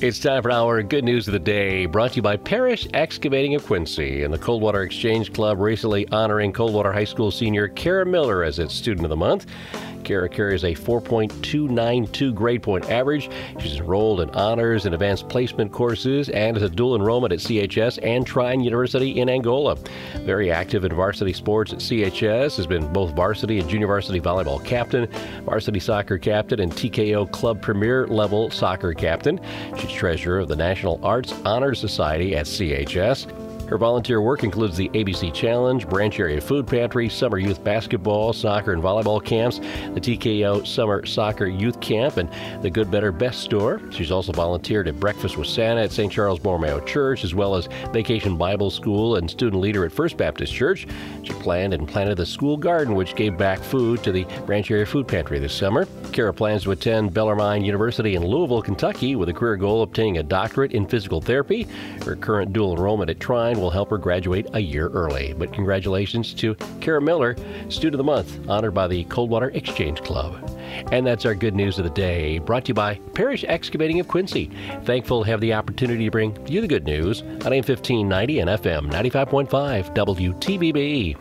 It's time for our good news of the day, brought to you by Parrish Excavating of Quincy and the Coldwater Exchange Club, recently honoring Coldwater High School senior Kara Miller as its Student of the Month. Kara carries a 4.292 grade point average. She's enrolled in honors and advanced placement courses and is a dual enrollment at CHS and Trine University in Angola. Very active in varsity sports at CHS, has been both varsity and junior varsity volleyball captain, varsity soccer captain, and TKO club premier level soccer captain. She's treasurer of the National Arts Honor Society at CHS. Her volunteer work includes the ABC Challenge, Branch Area Food Pantry, Summer Youth Basketball, Soccer, and Volleyball Camps, the TKO Summer Soccer Youth Camp, and the Good Better Best Store. She's also volunteered at Breakfast with Santa at St. Charles Borromeo Church, as well as Vacation Bible School and student leader at First Baptist Church. She planned and planted the school garden, which gave back food to the Branch Area Food Pantry this summer. Kara plans to attend Bellarmine University in Louisville, Kentucky, with a career goal of obtaining a doctorate in physical therapy. Her current dual enrollment at Trine will help her graduate a year early. But congratulations to Kara Miller, Student of the Month, honored by the Coldwater Exchange Club. And that's our good news of the day, brought to you by Parrish Excavating of Quincy. Thankful to have the opportunity to bring you the good news on AM 1590 and FM 95.5 WTVB.